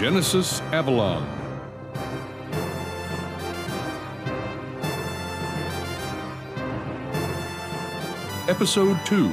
Genesis Avalon. Episode 2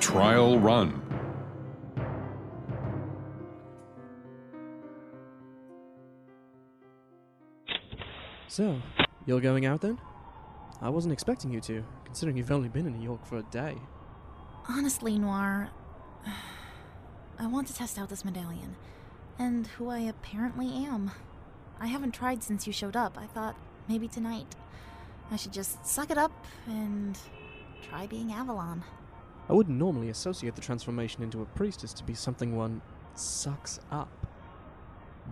Trial Run. So, you're going out then? I wasn't expecting you to, considering you've only been in New York for a day. Honestly, Noir, I want to test out this medallion and who I apparently am. I haven't tried since you showed up. I thought maybe tonight I should just suck it up and try being Avalon. I wouldn't normally associate the transformation into a priestess to be something one sucks up.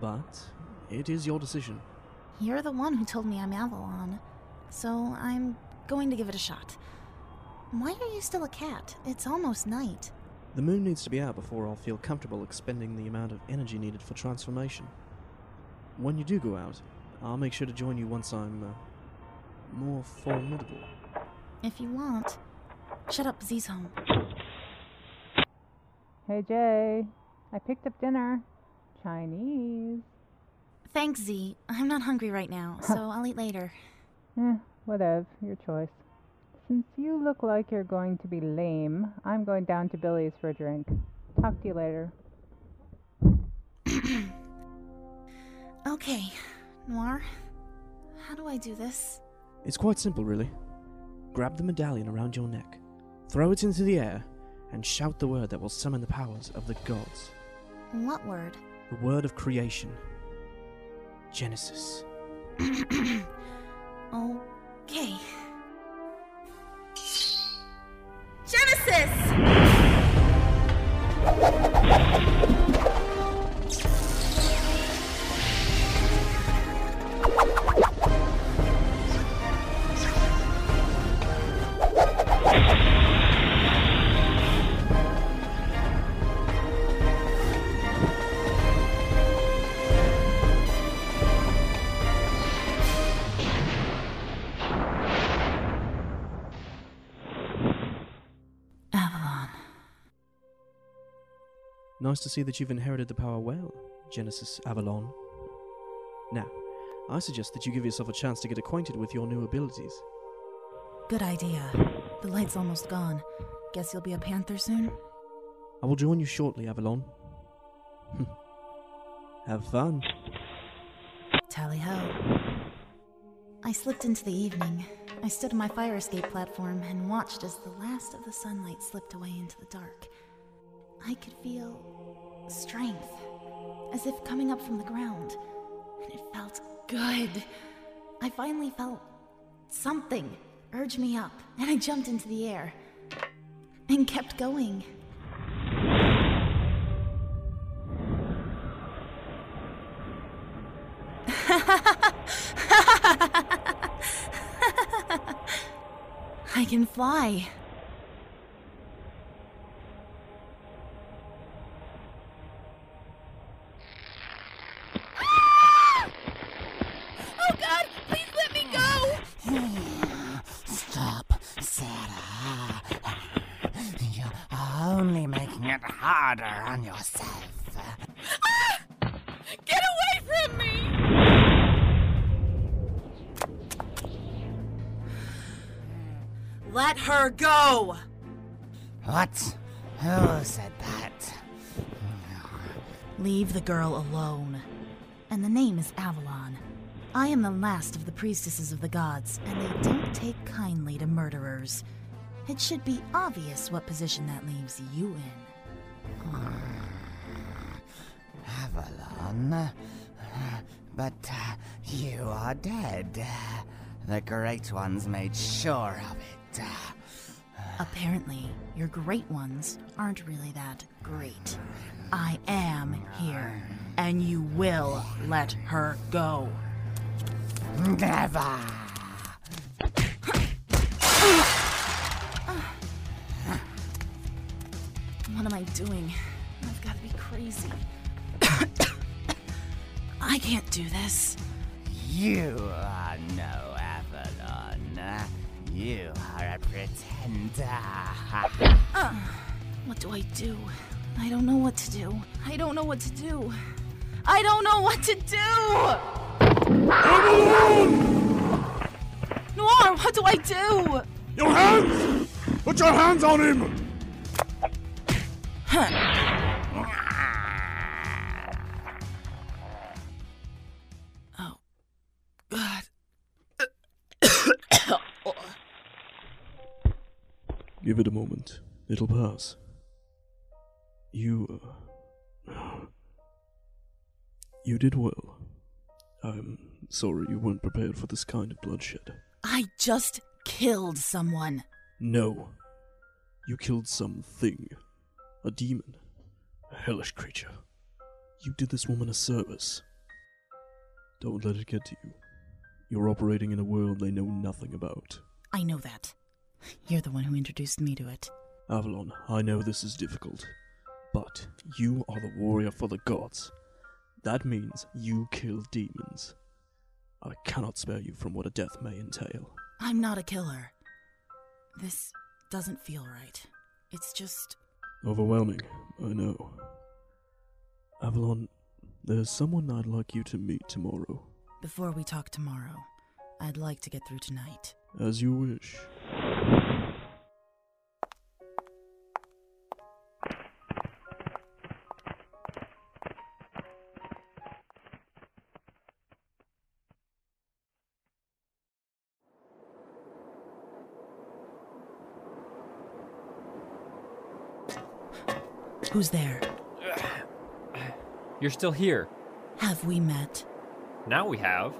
But it is your decision. You're the one who told me I'm Avalon, so I'm going to give it a shot. Why are you still a cat? It's almost night. The moon needs to be out before I'll feel comfortable expending the amount of energy needed for transformation. When you do go out, I'll make sure to join you once I'm uh, more formidable. If you want. Shut up, Z's home. Hey Jay, I picked up dinner. Chinese. Thanks, Z. I'm not hungry right now, so I'll eat later. Eh, whatever, your choice. Since you look like you're going to be lame, I'm going down to Billy's for a drink. Talk to you later. Okay, Noir. How do I do this? It's quite simple, really. Grab the medallion around your neck, throw it into the air, and shout the word that will summon the powers of the gods. What word? The word of creation. Genesis. okay. Genesis! Nice to see that you've inherited the power well, Genesis Avalon. Now, I suggest that you give yourself a chance to get acquainted with your new abilities. Good idea. The light's almost gone. Guess you'll be a panther soon? I will join you shortly, Avalon. Have fun. Tally ho. I slipped into the evening. I stood on my fire escape platform and watched as the last of the sunlight slipped away into the dark. I could feel strength, as if coming up from the ground, and it felt good. I finally felt something urge me up, and I jumped into the air and kept going. I can fly. Oh god, please let me go! Stop, Sarah. You're only making it harder on yourself. Ah! Get away from me! Let her go! What? Who said that? Leave the girl alone. And the name is Avalon. I am the last of the priestesses of the gods, and they don't take kindly to murderers. It should be obvious what position that leaves you in. Avalon? But uh, you are dead. The Great Ones made sure of it. Apparently, your great ones aren't really that great. I am here, and you will let her go. Never! Am I doing? I've got to be crazy. I can't do this. You are no Avalon. You are a pretender. Uh, what do I do? I don't know what to do. I don't know what to do. I don't know what to do! Noir, what do I do? Your hands! Put your hands on him! Oh, God. Give it a moment. It'll pass. You. Uh, you did well. I'm sorry you weren't prepared for this kind of bloodshed. I just killed someone. No. You killed something. A demon. A hellish creature. You did this woman a service. Don't let it get to you. You're operating in a world they know nothing about. I know that. You're the one who introduced me to it. Avalon, I know this is difficult, but you are the warrior for the gods. That means you kill demons. I cannot spare you from what a death may entail. I'm not a killer. This doesn't feel right. It's just. Overwhelming, I know. Avalon, there's someone I'd like you to meet tomorrow. Before we talk tomorrow, I'd like to get through tonight. As you wish. Who's there? You're still here. Have we met? Now we have.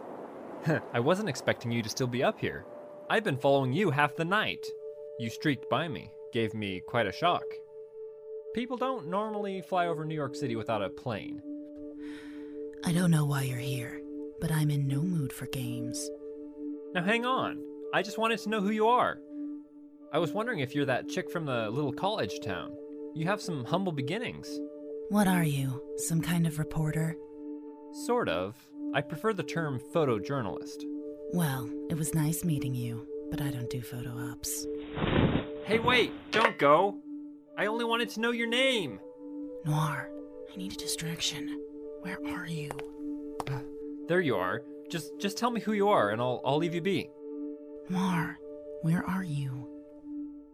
I wasn't expecting you to still be up here. I've been following you half the night. You streaked by me, gave me quite a shock. People don't normally fly over New York City without a plane. I don't know why you're here, but I'm in no mood for games. Now hang on. I just wanted to know who you are. I was wondering if you're that chick from the little college town. You have some humble beginnings. What are you? Some kind of reporter? Sort of. I prefer the term photojournalist. Well, it was nice meeting you, but I don't do photo ops. Hey, wait! Don't go! I only wanted to know your name! Noir, I need a distraction. Where are you? There you are. Just just tell me who you are and I'll I'll leave you be. Noir, where are you?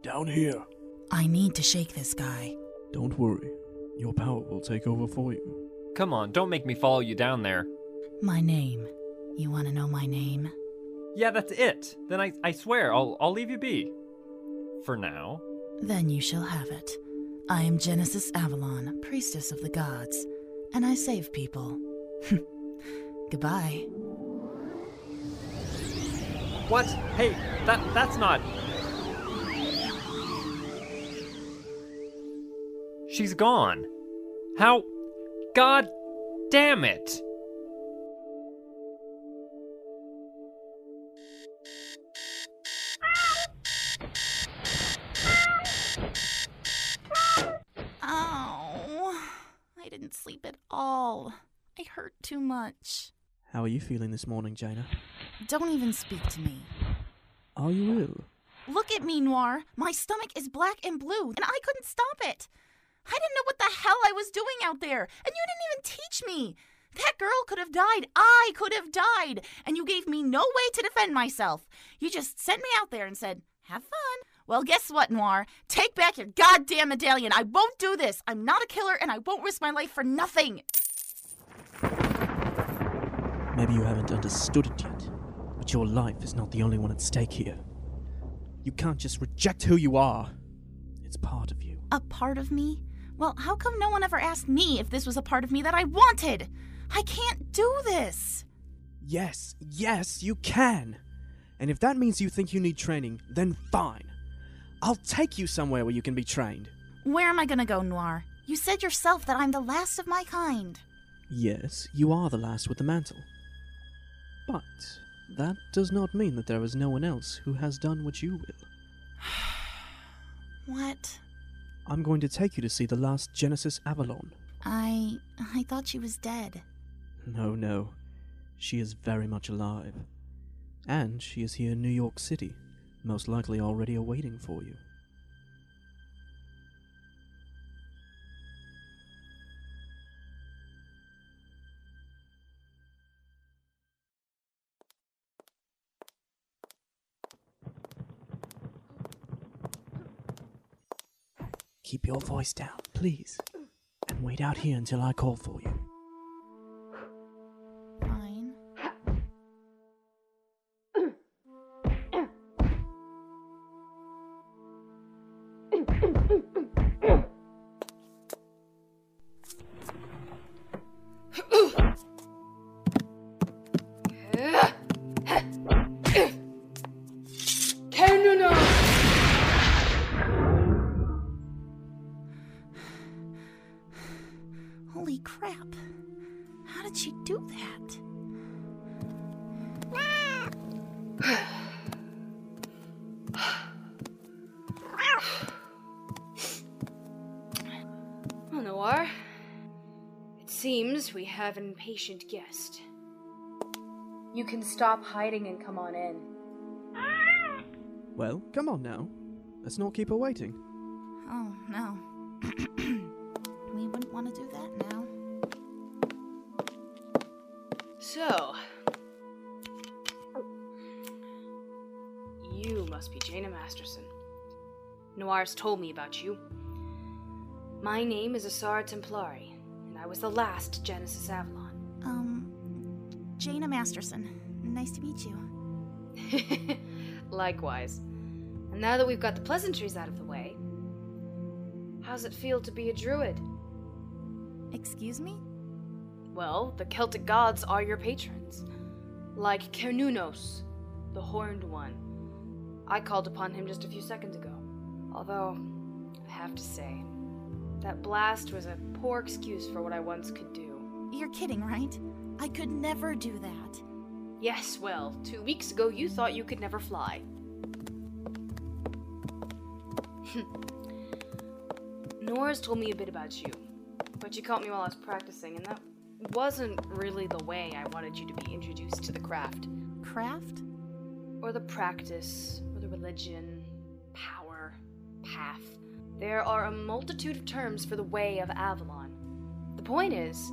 Down here. I need to shake this guy. Don't worry. Your power will take over for you. Come on, don't make me follow you down there. My name. You want to know my name? Yeah, that's it. Then I, I swear I'll I'll leave you be. For now. Then you shall have it. I am Genesis Avalon, priestess of the gods, and I save people. Goodbye. What? Hey, that that's not. She's gone. How? God damn it! Ow. I didn't sleep at all. I hurt too much. How are you feeling this morning, Jaina? Don't even speak to me. Are you ill? Look at me, Noir. My stomach is black and blue, and I couldn't stop it. I didn't know what the hell I was doing out there, and you didn't even teach me. That girl could have died. I could have died. And you gave me no way to defend myself. You just sent me out there and said, have fun. Well, guess what, Noir? Take back your goddamn medallion. I won't do this. I'm not a killer, and I won't risk my life for nothing. Maybe you haven't understood it yet, but your life is not the only one at stake here. You can't just reject who you are. It's part of you. A part of me? Well, how come no one ever asked me if this was a part of me that I wanted? I can't do this. Yes, yes, you can. And if that means you think you need training, then fine. I'll take you somewhere where you can be trained. Where am I gonna go, Noir? You said yourself that I'm the last of my kind. Yes, you are the last with the mantle. But that does not mean that there is no one else who has done what you will. What? I'm going to take you to see the last Genesis Avalon. I. I thought she was dead. No, no. She is very much alive. And she is here in New York City, most likely already awaiting for you. Keep your voice down, please. And wait out here until I call for you. Fine. have an impatient guest. You can stop hiding and come on in. Well, come on now. Let's not keep her waiting. Oh, no. we wouldn't want to do that now. So, you must be Jaina Masterson. Noir's told me about you. My name is Asara Templari, and I was the last Genesis Avalon. Um, Jaina Masterson. Nice to meet you. Likewise. And now that we've got the pleasantries out of the way, how's it feel to be a druid? Excuse me? Well, the Celtic gods are your patrons. Like Cernunnos, the Horned One. I called upon him just a few seconds ago. Although, I have to say, that blast was a poor excuse for what I once could do. You're kidding, right? I could never do that. Yes, well, two weeks ago you thought you could never fly. Noir's told me a bit about you, but she caught me while I was practicing, and that wasn't really the way I wanted you to be introduced to the craft. Craft? Or the practice, or the religion, power, path. There are a multitude of terms for the way of Avalon. The point is,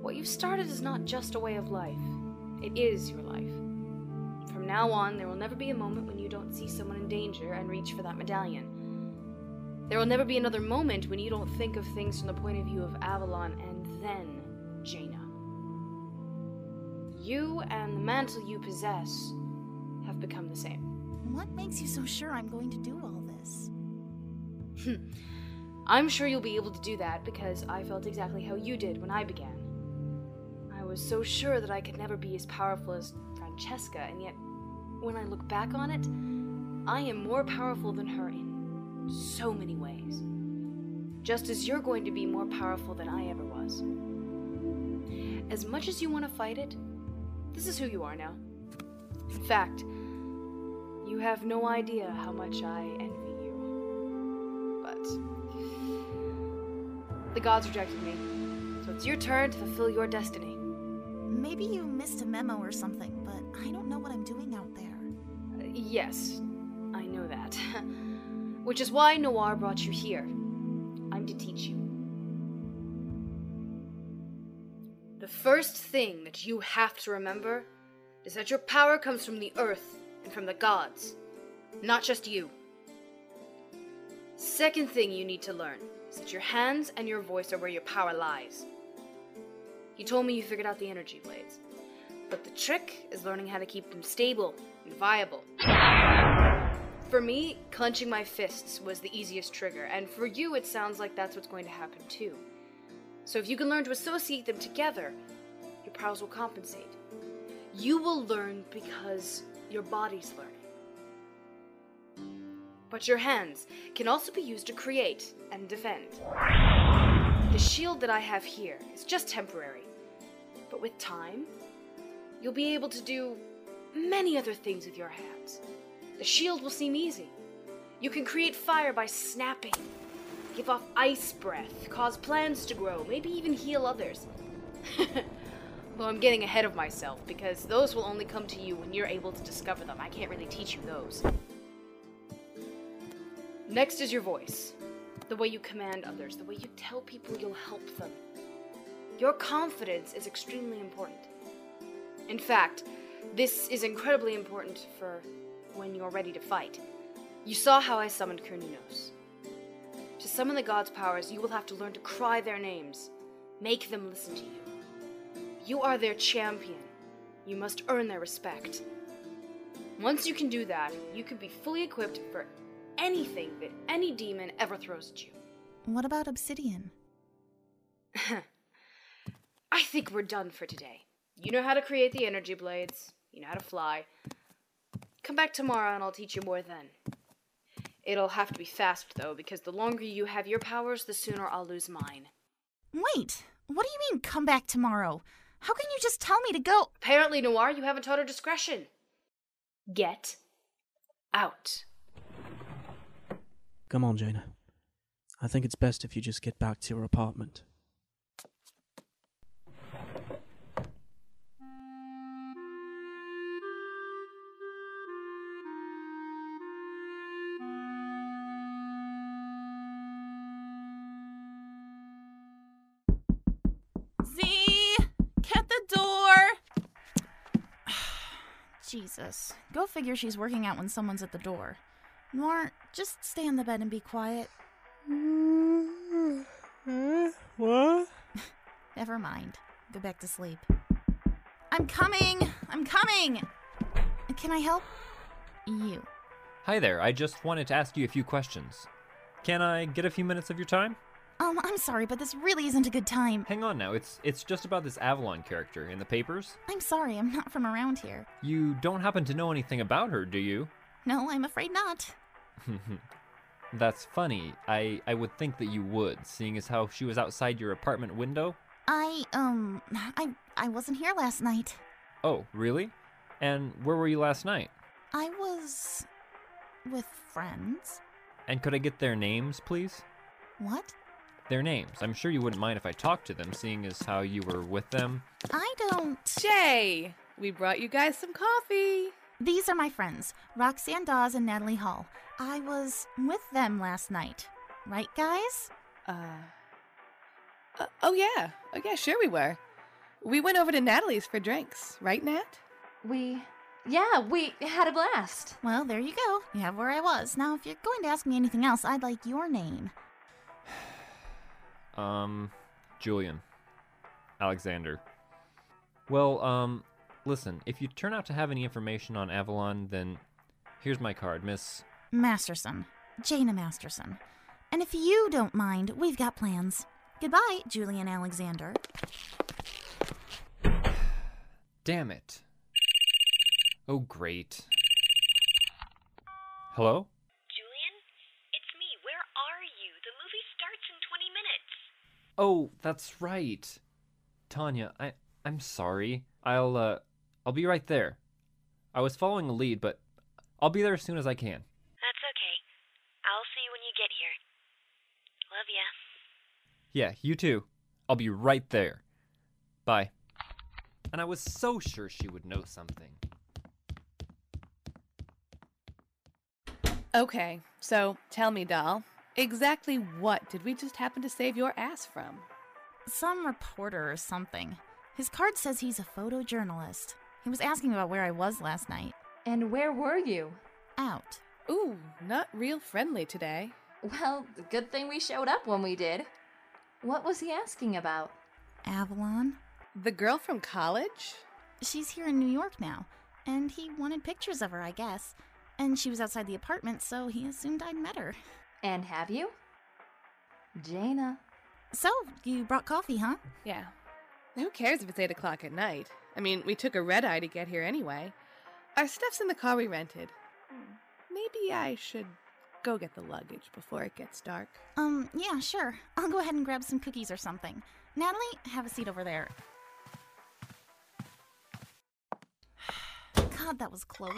what you've started is not just a way of life, it is your life. From now on, there will never be a moment when you don't see someone in danger and reach for that medallion. There will never be another moment when you don't think of things from the point of view of Avalon and then Jaina. You and the mantle you possess have become the same. What makes you so sure I'm going to do all this? Hmm. I'm sure you'll be able to do that because I felt exactly how you did when I began. I was so sure that I could never be as powerful as Francesca, and yet, when I look back on it, I am more powerful than her in so many ways. Just as you're going to be more powerful than I ever was. As much as you want to fight it, this is who you are now. In fact, you have no idea how much I envy the gods rejected me, so it's your turn to fulfill your destiny. Maybe you missed a memo or something, but I don't know what I'm doing out there. Uh, yes, I know that. Which is why Noir brought you here. I'm to teach you. The first thing that you have to remember is that your power comes from the earth and from the gods, not just you. Second thing you need to learn that your hands and your voice are where your power lies. You told me you figured out the energy blades, but the trick is learning how to keep them stable and viable. For me, clenching my fists was the easiest trigger, and for you, it sounds like that's what's going to happen too. So if you can learn to associate them together, your powers will compensate. You will learn because your body's learning. But your hands can also be used to create and defend. The shield that I have here is just temporary, but with time, you'll be able to do many other things with your hands. The shield will seem easy. You can create fire by snapping, give off ice breath, cause plants to grow, maybe even heal others. Though I'm getting ahead of myself because those will only come to you when you're able to discover them. I can't really teach you those. Next is your voice. The way you command others, the way you tell people you'll help them. Your confidence is extremely important. In fact, this is incredibly important for when you're ready to fight. You saw how I summoned Cernunnos. To summon the gods' powers, you will have to learn to cry their names. Make them listen to you. You are their champion. You must earn their respect. Once you can do that, you can be fully equipped for anything that any demon ever throws at you. What about obsidian? I think we're done for today. You know how to create the energy blades, you know how to fly. Come back tomorrow and I'll teach you more then. It'll have to be fast, though, because the longer you have your powers, the sooner I'll lose mine. Wait, what do you mean come back tomorrow? How can you just tell me to go? Apparently, Noir, you haven't taught her discretion. Get out. Come on, Jaina. I think it's best if you just get back to your apartment. Jesus, go figure she's working out when someone's at the door. Noir, just stay on the bed and be quiet. What? Never mind. Go back to sleep. I'm coming! I'm coming! Can I help? You. Hi there, I just wanted to ask you a few questions. Can I get a few minutes of your time? Um, I'm sorry, but this really isn't a good time. Hang on now, it's it's just about this Avalon character in the papers. I'm sorry, I'm not from around here. You don't happen to know anything about her, do you? No, I'm afraid not. That's funny. I I would think that you would, seeing as how she was outside your apartment window. I, um, I, I wasn't here last night. Oh, really? And where were you last night? I was with friends. And could I get their names, please? What? Their names. I'm sure you wouldn't mind if I talked to them, seeing as how you were with them. I don't. Jay, we brought you guys some coffee. These are my friends, Roxanne Dawes and Natalie Hall. I was with them last night. Right, guys? Uh, uh, oh yeah, oh yeah, sure we were. We went over to Natalie's for drinks, right, Nat? We. Yeah, we had a blast. Well, there you go. You have where I was. Now, if you're going to ask me anything else, I'd like your name. Um, Julian. Alexander. Well, um, listen, if you turn out to have any information on Avalon, then here's my card, Miss. Masterson. Jaina Masterson. And if you don't mind, we've got plans. Goodbye, Julian Alexander. Damn it. Oh, great. Hello? Julian? It's me. Where are you? The movie starts in 20 minutes. Oh, that's right. Tanya, I I'm sorry. I'll uh I'll be right there. I was following a lead, but I'll be there as soon as I can. That's okay. I'll see you when you get here. Love ya. Yeah, you too. I'll be right there. Bye. And I was so sure she would know something. Okay, so tell me, doll, exactly what did we just happen to save your ass from? Some reporter or something. His card says he's a photojournalist. He was asking about where I was last night. And where were you? Out. Ooh, not real friendly today. Well, good thing we showed up when we did. What was he asking about? Avalon? The girl from college? She's here in New York now, and he wanted pictures of her, I guess. And she was outside the apartment, so he assumed I'd met her. And have you? Jaina. So, you brought coffee, huh? Yeah. Who cares if it's 8 o'clock at night? I mean, we took a red eye to get here anyway. Our stuff's in the car we rented. Maybe I should go get the luggage before it gets dark. Um, yeah, sure. I'll go ahead and grab some cookies or something. Natalie, have a seat over there. God, that was close.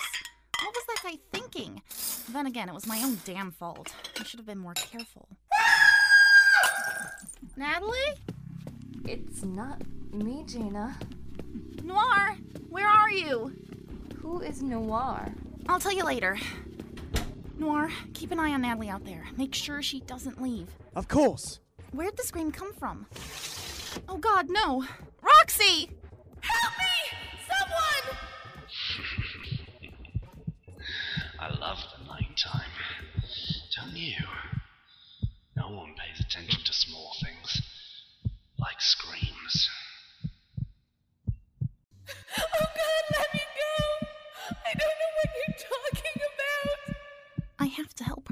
What was that guy thinking? Then again, it was my own damn fault. I should have been more careful. Natalie? It's not me, Jaina. Noir, where are you? Who is Noir? I'll tell you later. Noir, keep an eye on Natalie out there. Make sure she doesn't leave. Of course. Where'd the scream come from? Oh god, no! Roxy!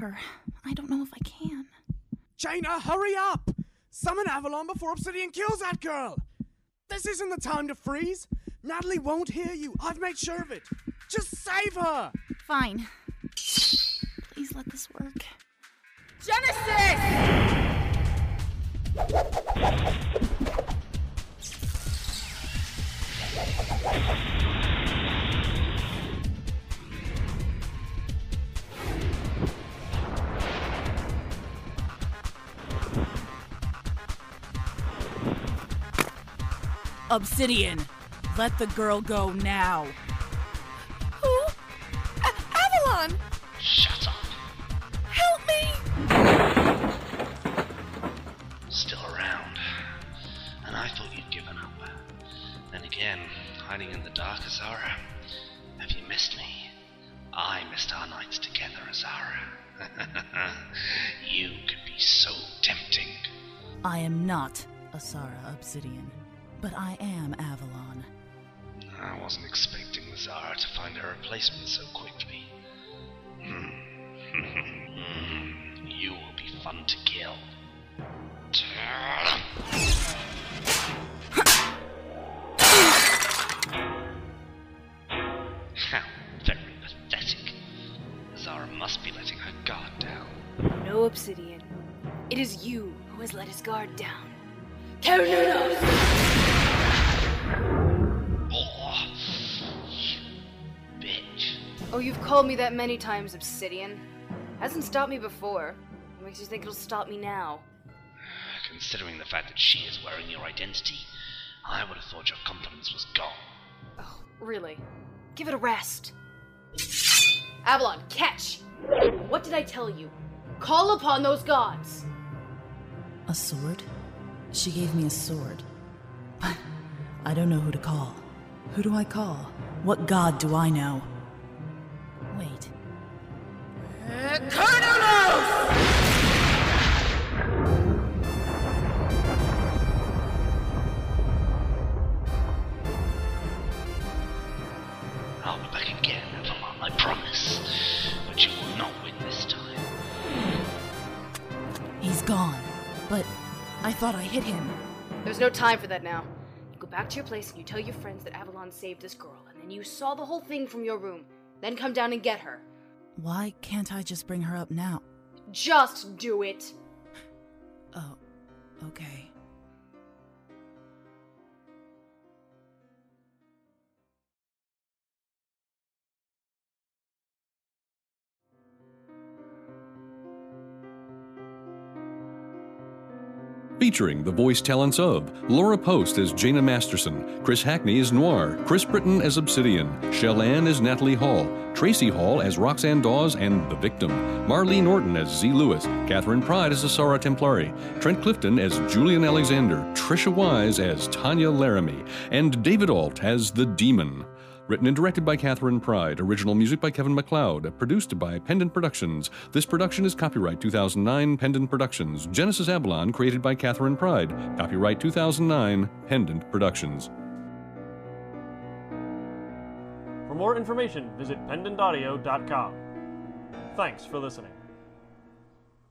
her. I don't know if I can. Jaina, hurry up! Summon Avalon before Obsidian kills that girl! This isn't the time to freeze! Natalie won't hear you. I've made sure of it. Just save her! Fine. Obsidian, let the girl go now. Who? A- Avalon! Shut up. Help me! Still around. And I thought you'd given up. Then again, hiding in the dark, Asara. Have you missed me? I missed our nights together, Asara. you could be so tempting. I am not Asara Obsidian, but I am Avalon. I wasn't expecting the Zara to find a replacement so quickly. Hmm. you will be fun to kill. How very pathetic. Zara must be letting her guard down. No, Obsidian. It is you who has let his guard down. Cernunnos! Oh, you've called me that many times, Obsidian. Hasn't stopped me before. What makes you think it'll stop me now? Considering the fact that she is wearing your identity, I would have thought your confidence was gone. Oh, really? Give it a rest. Avalon, catch! What did I tell you? Call upon those gods! A sword? She gave me a sword. But I don't know who to call. Who do I call? What god do I know? Time. He's gone. But I thought I hit him. There's no time for that now. You go back to your place and you tell your friends that Avalon saved this girl, and then you saw the whole thing from your room. Then come down and get her. Why can't I just bring her up now? Just do it! Oh, okay. Featuring the voice talents of Laura Post as Jaina Masterson, Chris Hackney as Noir, Chris Britton as Obsidian, Shell Ann as Natalie Hall, Tracy Hall as Roxanne Dawes and The Victim, Marlene Norton as Z. Lewis, Catherine Pride as Asara Templari, Trent Clifton as Julian Alexander, Trisha Wise as Tanya Laramie, and David Alt as The Demon. Written and directed by Catherine Pride. Original music by Kevin MacLeod. Produced by Pendant Productions. This production is copyright 2009 Pendant Productions. Genesis Avalon created by Catherine Pride. Copyright 2009 Pendant Productions. For more information, visit pendantaudio.com. Thanks for listening.